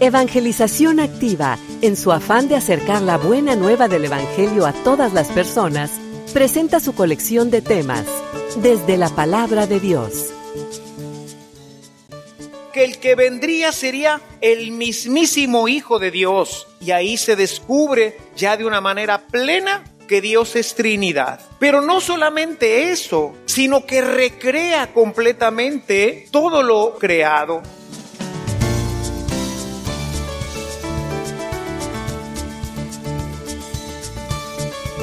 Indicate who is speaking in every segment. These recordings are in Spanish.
Speaker 1: Evangelización Activa, en su afán de acercar la buena nueva del Evangelio a todas las personas, presenta su colección de temas, desde la palabra de Dios.
Speaker 2: Que el que vendría sería el mismísimo Hijo de Dios, y ahí se descubre ya de una manera plena que Dios es Trinidad. Pero no solamente eso, sino que recrea completamente todo lo creado.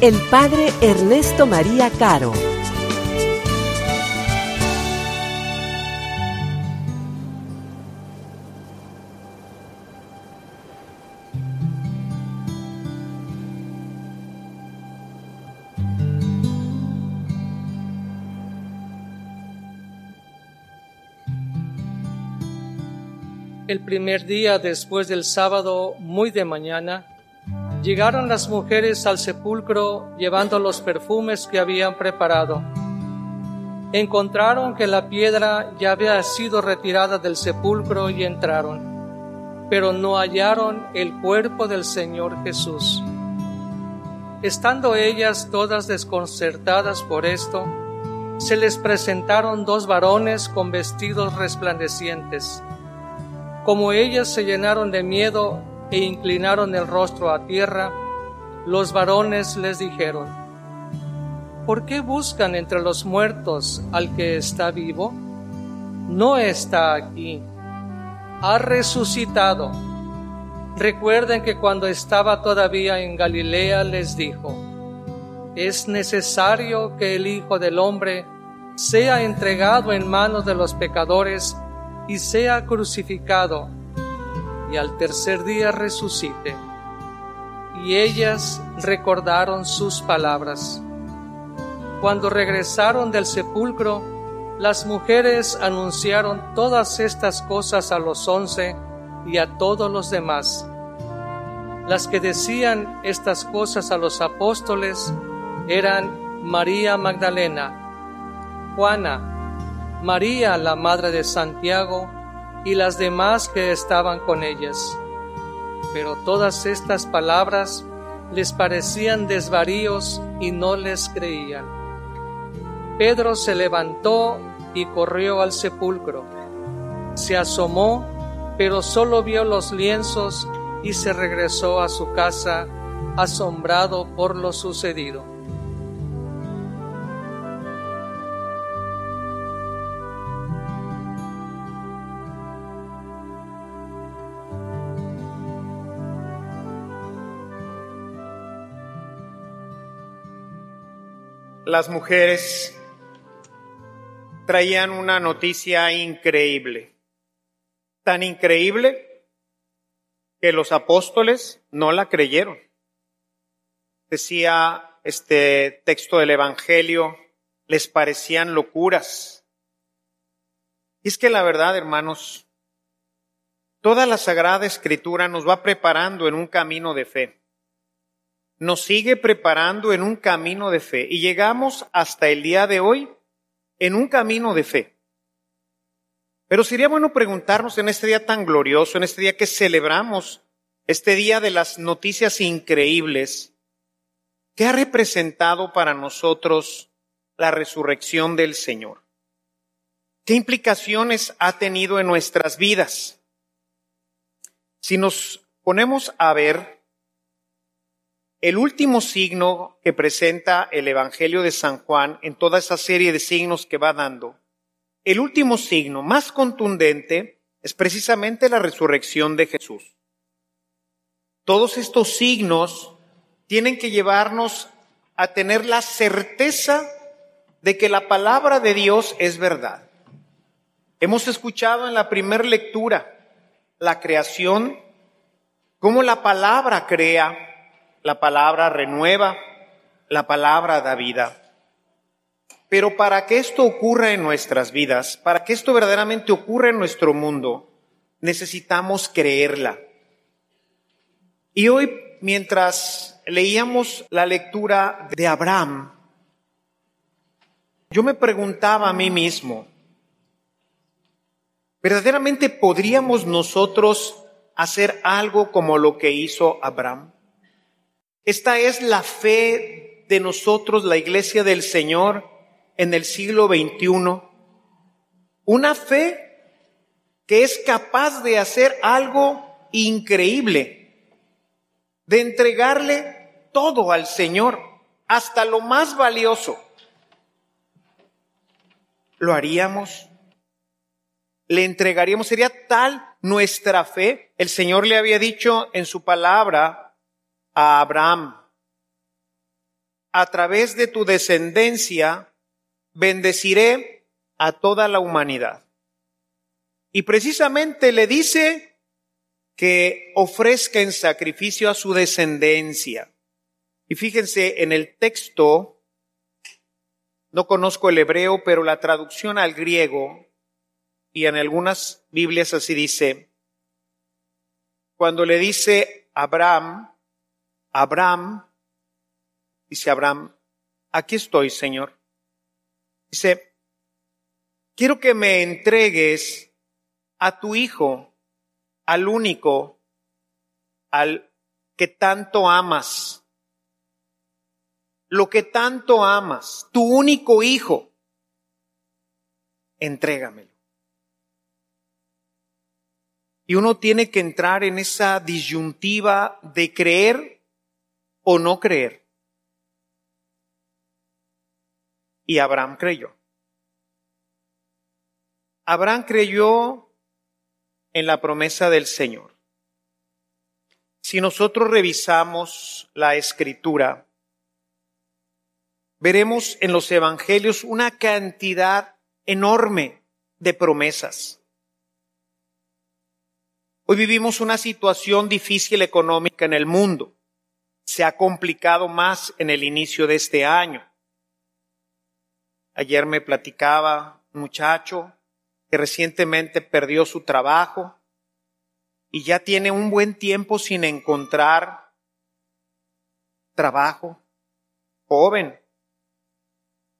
Speaker 1: el Padre Ernesto María Caro.
Speaker 3: El primer día después del sábado, muy de mañana, Llegaron las mujeres al sepulcro llevando los perfumes que habían preparado. Encontraron que la piedra ya había sido retirada del sepulcro y entraron, pero no hallaron el cuerpo del Señor Jesús. Estando ellas todas desconcertadas por esto, se les presentaron dos varones con vestidos resplandecientes. Como ellas se llenaron de miedo, e inclinaron el rostro a tierra, los varones les dijeron, ¿por qué buscan entre los muertos al que está vivo? No está aquí, ha resucitado. Recuerden que cuando estaba todavía en Galilea les dijo, es necesario que el Hijo del Hombre sea entregado en manos de los pecadores y sea crucificado y al tercer día resucite. Y ellas recordaron sus palabras. Cuando regresaron del sepulcro, las mujeres anunciaron todas estas cosas a los once y a todos los demás. Las que decían estas cosas a los apóstoles eran María Magdalena, Juana, María la madre de Santiago, y las demás que estaban con ellas. Pero todas estas palabras les parecían desvaríos y no les creían. Pedro se levantó y corrió al sepulcro. Se asomó, pero solo vio los lienzos y se regresó a su casa asombrado por lo sucedido.
Speaker 2: Las mujeres traían una noticia increíble, tan increíble que los apóstoles no la creyeron. Decía este texto del Evangelio, les parecían locuras. Y es que la verdad, hermanos, toda la Sagrada Escritura nos va preparando en un camino de fe nos sigue preparando en un camino de fe y llegamos hasta el día de hoy en un camino de fe. Pero sería bueno preguntarnos en este día tan glorioso, en este día que celebramos, este día de las noticias increíbles, ¿qué ha representado para nosotros la resurrección del Señor? ¿Qué implicaciones ha tenido en nuestras vidas? Si nos ponemos a ver el último signo que presenta el Evangelio de San Juan en toda esa serie de signos que va dando, el último signo más contundente es precisamente la resurrección de Jesús. Todos estos signos tienen que llevarnos a tener la certeza de que la palabra de Dios es verdad. Hemos escuchado en la primera lectura la creación, cómo la palabra crea, la palabra renueva, la palabra da vida. Pero para que esto ocurra en nuestras vidas, para que esto verdaderamente ocurra en nuestro mundo, necesitamos creerla. Y hoy, mientras leíamos la lectura de Abraham, yo me preguntaba a mí mismo, ¿verdaderamente podríamos nosotros hacer algo como lo que hizo Abraham? Esta es la fe de nosotros, la iglesia del Señor, en el siglo XXI. Una fe que es capaz de hacer algo increíble, de entregarle todo al Señor, hasta lo más valioso. ¿Lo haríamos? ¿Le entregaríamos? ¿Sería tal nuestra fe? El Señor le había dicho en su palabra a Abraham, a través de tu descendencia bendeciré a toda la humanidad. Y precisamente le dice que ofrezca en sacrificio a su descendencia. Y fíjense en el texto no conozco el hebreo, pero la traducción al griego, y en algunas Biblias así dice, cuando le dice Abraham, Abraham, dice Abraham, aquí estoy, Señor. Dice, quiero que me entregues a tu hijo, al único, al que tanto amas lo que tanto amas, tu único hijo, entrégamelo. Y uno tiene que entrar en esa disyuntiva de creer o no creer. Y Abraham creyó. Abraham creyó en la promesa del Señor. Si nosotros revisamos la escritura, veremos en los evangelios una cantidad enorme de promesas. Hoy vivimos una situación difícil económica en el mundo. Se ha complicado más en el inicio de este año. Ayer me platicaba un muchacho que recientemente perdió su trabajo y ya tiene un buen tiempo sin encontrar trabajo. Joven,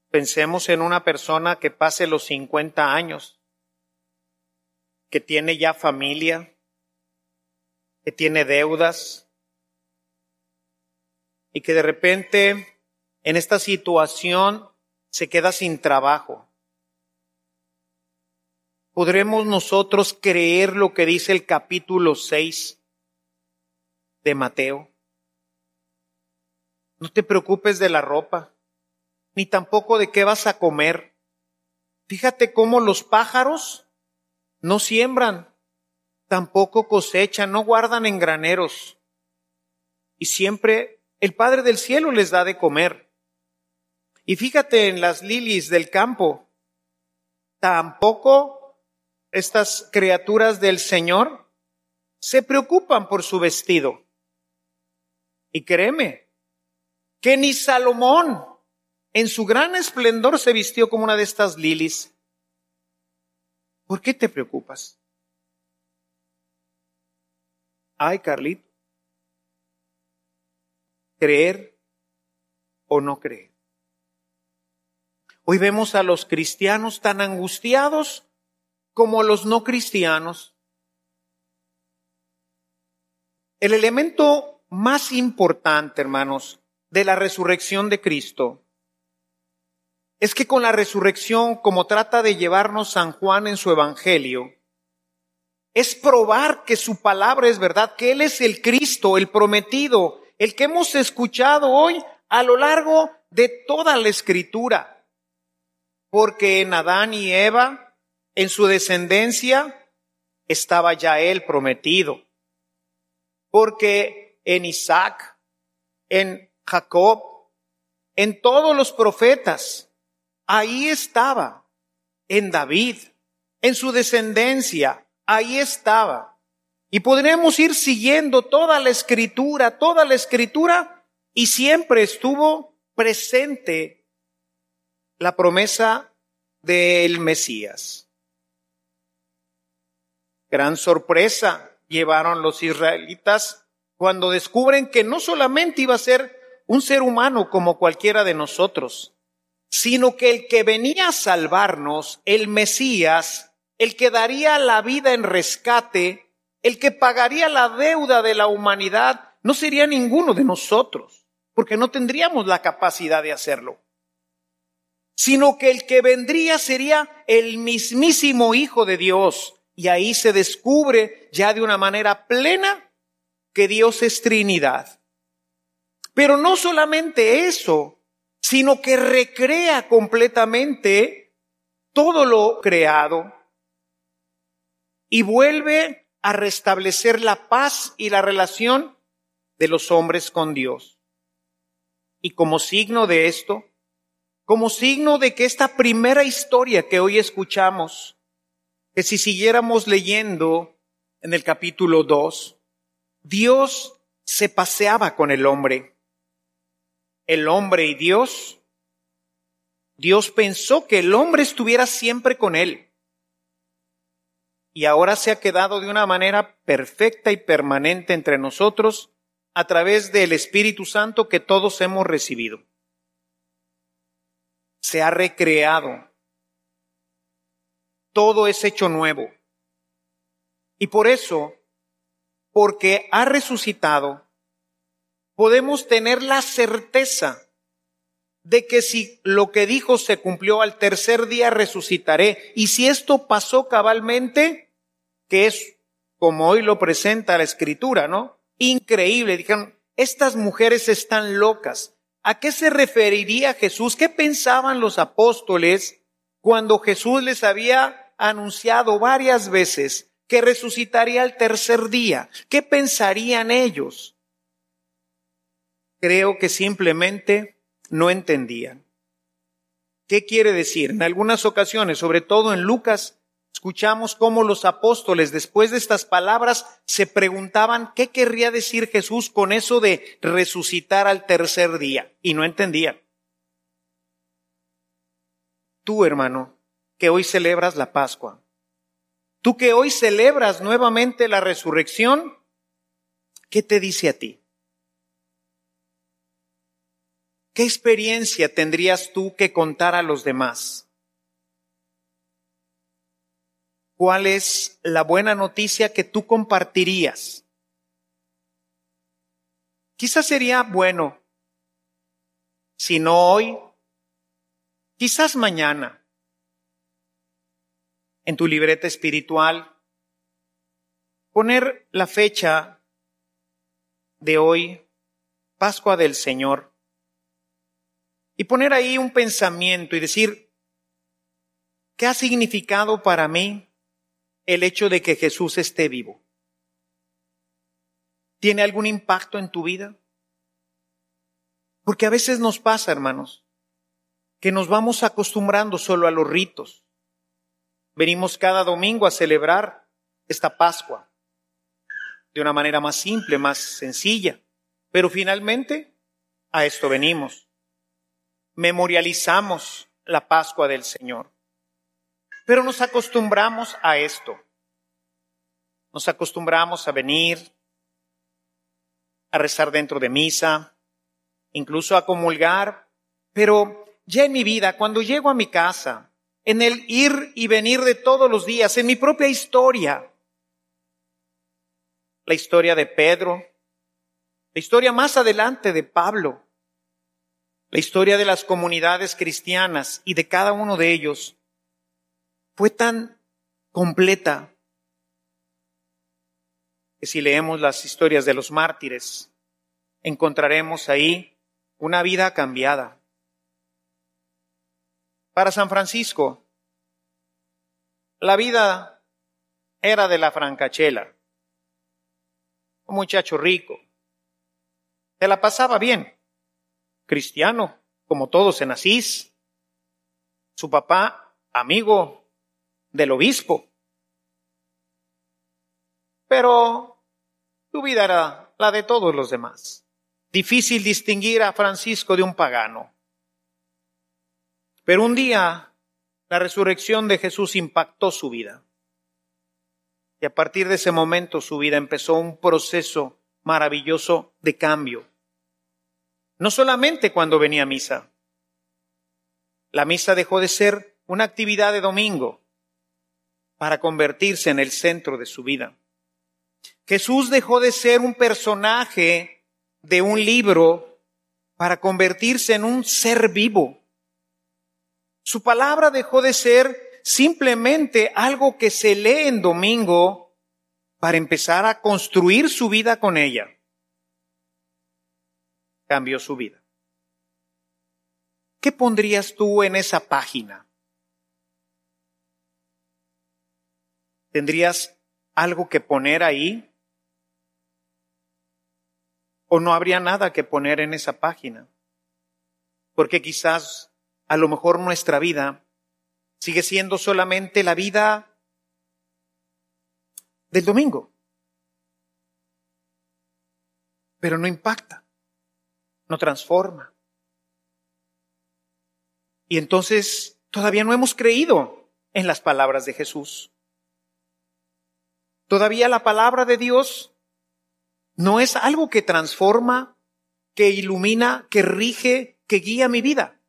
Speaker 2: Pensemos en una persona que pase los 50 años, que tiene ya familia, que tiene deudas y que de repente en esta situación se queda sin trabajo. ¿Podremos nosotros creer lo que dice el capítulo 6 de Mateo? No te preocupes de la ropa ni tampoco de qué vas a comer. Fíjate cómo los pájaros no siembran, tampoco cosechan, no guardan en graneros. Y siempre el Padre del Cielo les da de comer. Y fíjate en las lilies del campo, tampoco estas criaturas del Señor se preocupan por su vestido. Y créeme, que ni Salomón en su gran esplendor se vistió como una de estas lilis. ¿Por qué te preocupas? Ay, Carlito. ¿Creer o no creer? Hoy vemos a los cristianos tan angustiados como a los no cristianos. El elemento más importante, hermanos, de la resurrección de Cristo es que con la resurrección, como trata de llevarnos San Juan en su Evangelio, es probar que su palabra es verdad, que Él es el Cristo, el prometido, el que hemos escuchado hoy a lo largo de toda la escritura. Porque en Adán y Eva, en su descendencia, estaba ya Él prometido. Porque en Isaac, en Jacob, en todos los profetas, ahí estaba, en David, en su descendencia, ahí estaba. Y podremos ir siguiendo toda la escritura, toda la escritura, y siempre estuvo presente la promesa del Mesías. Gran sorpresa llevaron los israelitas cuando descubren que no solamente iba a ser un ser humano como cualquiera de nosotros, sino que el que venía a salvarnos, el Mesías, el que daría la vida en rescate, el que pagaría la deuda de la humanidad, no sería ninguno de nosotros, porque no tendríamos la capacidad de hacerlo, sino que el que vendría sería el mismísimo Hijo de Dios, y ahí se descubre ya de una manera plena que Dios es Trinidad. Pero no solamente eso, sino que recrea completamente todo lo creado y vuelve a restablecer la paz y la relación de los hombres con Dios. Y como signo de esto, como signo de que esta primera historia que hoy escuchamos que si siguiéramos leyendo en el capítulo 2, Dios se paseaba con el hombre. El hombre y Dios, Dios pensó que el hombre estuviera siempre con él. Y ahora se ha quedado de una manera perfecta y permanente entre nosotros a través del Espíritu Santo que todos hemos recibido. Se ha recreado todo es hecho nuevo. Y por eso, porque ha resucitado, podemos tener la certeza de que si lo que dijo se cumplió al tercer día resucitaré. Y si esto pasó cabalmente, que es como hoy lo presenta la escritura, ¿no? Increíble. Dijeron, estas mujeres están locas. ¿A qué se referiría Jesús? ¿Qué pensaban los apóstoles cuando Jesús les había anunciado varias veces que resucitaría el tercer día. ¿Qué pensarían ellos? Creo que simplemente no entendían. ¿Qué quiere decir? En algunas ocasiones, sobre todo en Lucas, escuchamos cómo los apóstoles, después de estas palabras, se preguntaban qué querría decir Jesús con eso de resucitar al tercer día, y no entendían tú, hermano, que hoy celebras la Pascua, tú que hoy celebras nuevamente la resurrección, ¿qué te dice a ti? ¿Qué experiencia tendrías tú que contar a los demás? ¿Cuál es la buena noticia que tú compartirías? Quizás sería bueno, si no hoy, Quizás mañana, en tu libreta espiritual, poner la fecha de hoy, Pascua del Señor, y poner ahí un pensamiento y decir, ¿qué ha significado para mí el hecho de que Jesús esté vivo? ¿Tiene algún impacto en tu vida? Porque a veces nos pasa, hermanos, que nos vamos acostumbrando solo a los ritos. Venimos cada domingo a celebrar esta Pascua de una manera más simple, más sencilla, pero finalmente a esto venimos. Memorializamos la Pascua del Señor. Pero nos acostumbramos a esto. Nos acostumbramos a venir, a rezar dentro de misa, incluso a comulgar, pero ya en mi vida, cuando llego a mi casa, en el ir y venir de todos los días, en mi propia historia, la historia de Pedro, la historia más adelante de Pablo, la historia de las comunidades cristianas y de cada uno de ellos, fue tan completa que si leemos las historias de los mártires, encontraremos ahí una vida cambiada para San Francisco, la vida era de la francachela. Un muchacho rico. Se la pasaba bien. Cristiano, como todos en Asís. Su papá, amigo del obispo. pero tu vida era la de todos los demás. Difícil distinguir a Francisco de un pagano. Pero un día la resurrección de Jesús impactó su vida. Y a partir de ese momento su vida empezó un proceso maravilloso de cambio. No solamente cuando venía a misa. La misa dejó de ser una actividad de domingo para convertirse en el centro de su vida. Jesús dejó de ser un personaje de un libro para convertirse en un ser vivo. Su palabra dejó de ser simplemente algo que se lee en domingo para empezar a construir su vida con ella. Cambió su vida. ¿Qué pondrías tú en esa página? ¿Tendrías algo que poner ahí? ¿O no habría nada que poner en esa página? Porque quizás a lo mejor nuestra vida sigue siendo solamente la vida del domingo. Pero no impacta, no transforma. Y entonces todavía no hemos creído en las palabras de Jesús. Todavía la palabra de Dios no es algo que transforma, que ilumina, que rige, que guía mi vida.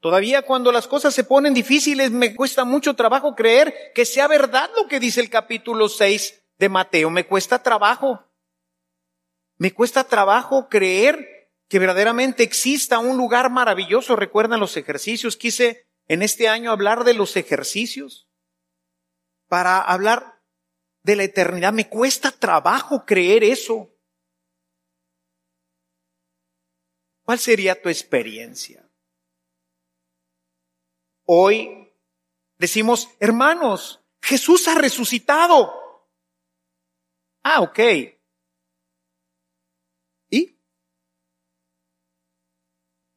Speaker 2: Todavía cuando las cosas se ponen difíciles me cuesta mucho trabajo creer que sea verdad lo que dice el capítulo 6 de Mateo. Me cuesta trabajo. Me cuesta trabajo creer que verdaderamente exista un lugar maravilloso. ¿Recuerdan los ejercicios? Quise en este año hablar de los ejercicios para hablar de la eternidad. Me cuesta trabajo creer eso. ¿Cuál sería tu experiencia? Hoy decimos, hermanos, Jesús ha resucitado. Ah, ok. ¿Y?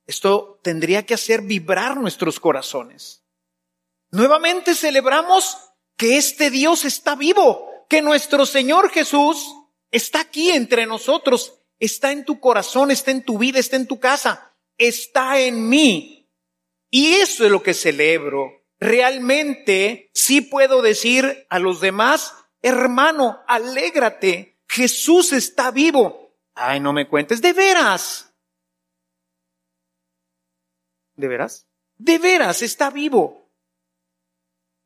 Speaker 2: Esto tendría que hacer vibrar nuestros corazones. Nuevamente celebramos que este Dios está vivo, que nuestro Señor Jesús está aquí entre nosotros, está en tu corazón, está en tu vida, está en tu casa, está en mí. Y eso es lo que celebro. Realmente sí puedo decir a los demás, hermano, alégrate, Jesús está vivo. Ay, no me cuentes, de veras. ¿De veras? De veras, está vivo.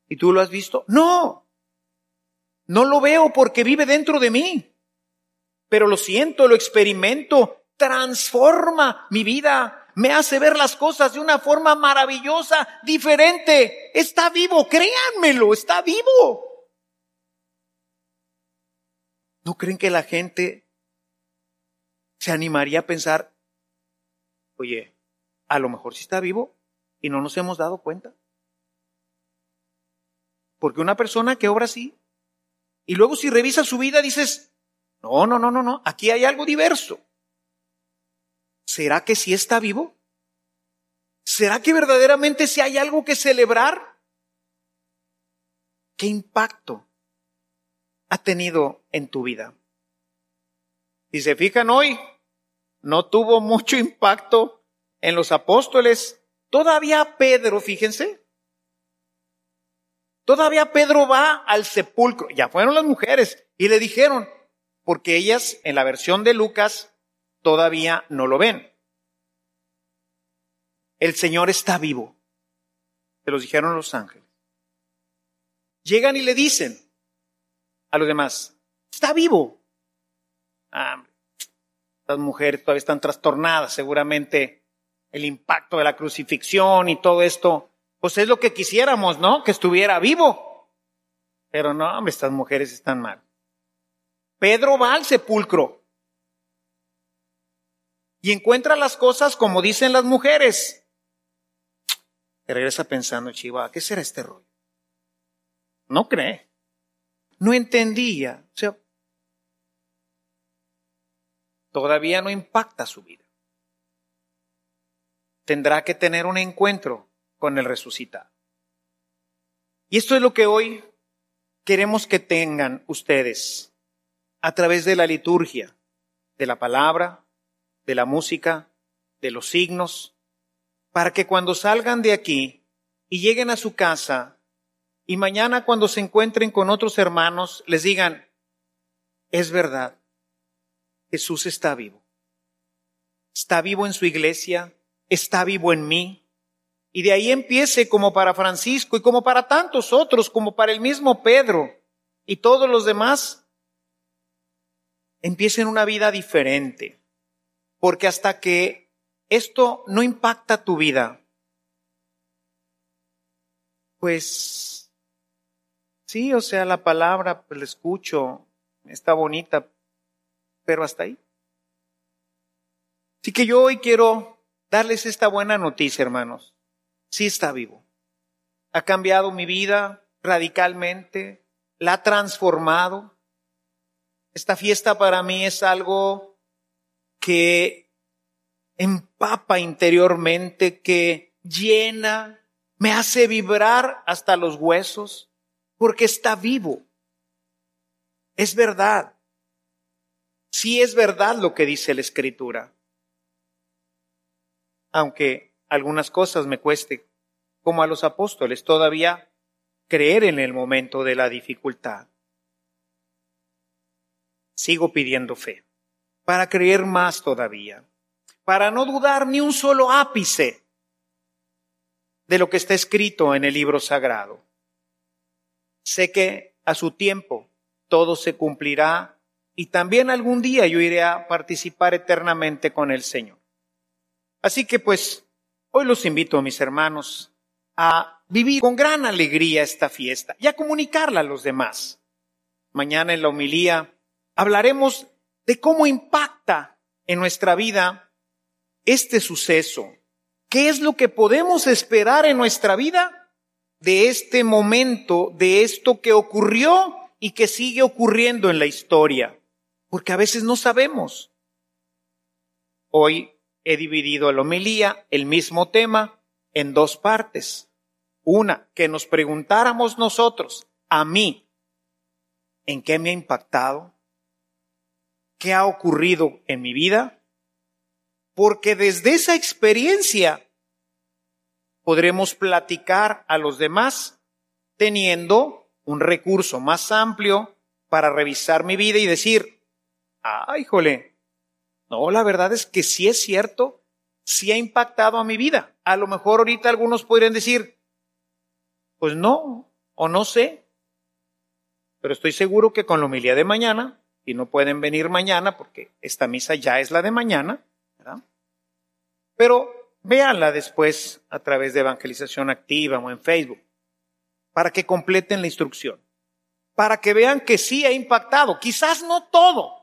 Speaker 2: ¿Y tú lo has visto? No. No lo veo porque vive dentro de mí. Pero lo siento, lo experimento, transforma mi vida, me hace ver las cosas de una forma maravillosa, diferente. Está vivo, créanmelo, está vivo. ¿No creen que la gente se animaría a pensar, oye, a lo mejor sí está vivo y no nos hemos dado cuenta? Porque una persona que obra así, y luego si revisa su vida dices, no, no, no, no, no, aquí hay algo diverso. ¿Será que sí está vivo? ¿Será que verdaderamente si hay algo que celebrar? ¿Qué impacto ha tenido en tu vida? Si se fijan hoy, no tuvo mucho impacto en los apóstoles. Todavía Pedro, fíjense, todavía Pedro va al sepulcro. Ya fueron las mujeres y le dijeron, porque ellas en la versión de Lucas todavía no lo ven. El Señor está vivo. Se los dijeron los ángeles. Llegan y le dicen a los demás, está vivo. Ah, estas mujeres todavía están trastornadas, seguramente el impacto de la crucifixión y todo esto, pues es lo que quisiéramos, ¿no? Que estuviera vivo. Pero no, hombre, estas mujeres están mal. Pedro va al sepulcro y encuentra las cosas como dicen las mujeres. Regresa pensando, Chiva, ¿qué será este rollo? No cree. No entendía. O sea, todavía no impacta su vida. Tendrá que tener un encuentro con el resucitado. Y esto es lo que hoy queremos que tengan ustedes a través de la liturgia, de la palabra, de la música, de los signos, para que cuando salgan de aquí y lleguen a su casa y mañana cuando se encuentren con otros hermanos les digan, es verdad, Jesús está vivo. Está vivo en su iglesia, está vivo en mí. Y de ahí empiece como para Francisco y como para tantos otros, como para el mismo Pedro y todos los demás, empiecen una vida diferente. Porque hasta que esto no impacta tu vida, pues sí, o sea, la palabra, pues la escucho, está bonita, pero hasta ahí. Así que yo hoy quiero darles esta buena noticia, hermanos. Sí está vivo. Ha cambiado mi vida radicalmente, la ha transformado. Esta fiesta para mí es algo que empapa interiormente, que llena, me hace vibrar hasta los huesos, porque está vivo. Es verdad. Sí es verdad lo que dice la Escritura. Aunque algunas cosas me cueste, como a los apóstoles, todavía creer en el momento de la dificultad. Sigo pidiendo fe, para creer más todavía, para no dudar ni un solo ápice de lo que está escrito en el libro sagrado. Sé que a su tiempo todo se cumplirá y también algún día yo iré a participar eternamente con el Señor. Así que pues hoy los invito, mis hermanos, a vivir con gran alegría esta fiesta y a comunicarla a los demás. Mañana en la homilía hablaremos de cómo impacta en nuestra vida este suceso. ¿Qué es lo que podemos esperar en nuestra vida de este momento, de esto que ocurrió y que sigue ocurriendo en la historia, porque a veces no sabemos. Hoy he dividido la homilía, el mismo tema, en dos partes. Una, que nos preguntáramos nosotros, a mí, ¿en qué me ha impactado? ¿Qué ha ocurrido en mi vida? Porque desde esa experiencia podremos platicar a los demás teniendo un recurso más amplio para revisar mi vida y decir, ay, jole, no, la verdad es que sí es cierto, sí ha impactado a mi vida. A lo mejor ahorita algunos podrían decir, pues no, o no sé, pero estoy seguro que con la homilía de mañana, y no pueden venir mañana porque esta misa ya es la de mañana, ¿verdad? Pero véanla después a través de evangelización activa o en Facebook para que completen la instrucción, para que vean que sí ha impactado, quizás no todo,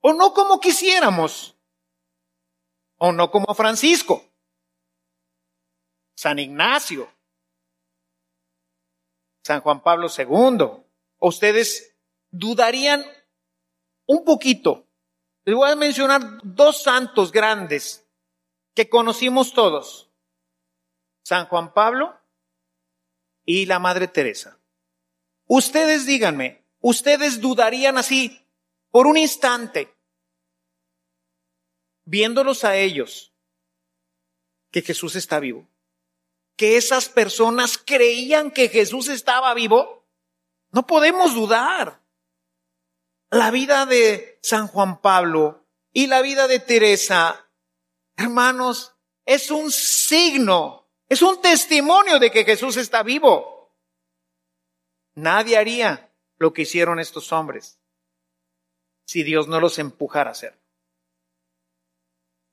Speaker 2: o no como quisiéramos, o no como Francisco, San Ignacio, San Juan Pablo II. Ustedes dudarían un poquito. Les voy a mencionar dos santos grandes que conocimos todos. San Juan Pablo y la Madre Teresa. Ustedes díganme, ustedes dudarían así por un instante, viéndolos a ellos, que Jesús está vivo, que esas personas creían que Jesús estaba vivo. No podemos dudar. La vida de San Juan Pablo y la vida de Teresa, hermanos, es un signo es un testimonio de que Jesús está vivo. Nadie haría lo que hicieron estos hombres si Dios no los empujara a hacer.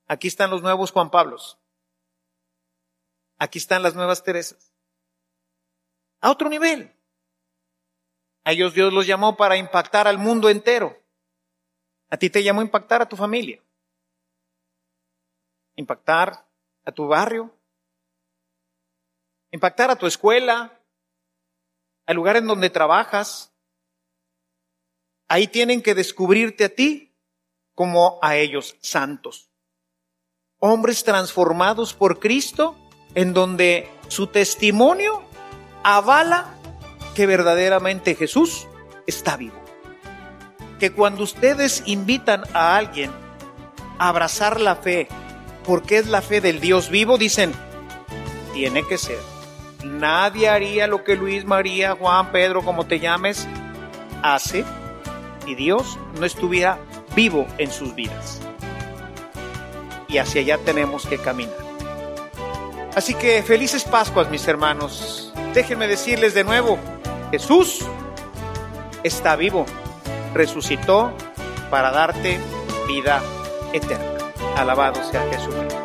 Speaker 2: Aquí están los nuevos Juan Pablos. Aquí están las nuevas Teresas. A otro nivel. A ellos Dios los llamó para impactar al mundo entero. A ti te llamó impactar a tu familia. Impactar a tu barrio, impactar a tu escuela, al lugar en donde trabajas. Ahí tienen que descubrirte a ti como a ellos santos. Hombres transformados por Cristo en donde su testimonio avala que verdaderamente Jesús está vivo. Que cuando ustedes invitan a alguien a abrazar la fe, porque es la fe del Dios vivo, dicen, tiene que ser. Nadie haría lo que Luis, María, Juan, Pedro, como te llames, hace y Dios no estuviera vivo en sus vidas. Y hacia allá tenemos que caminar. Así que felices Pascuas, mis hermanos. Déjenme decirles de nuevo, Jesús está vivo, resucitó para darte vida eterna. Alabado sea Jesucristo.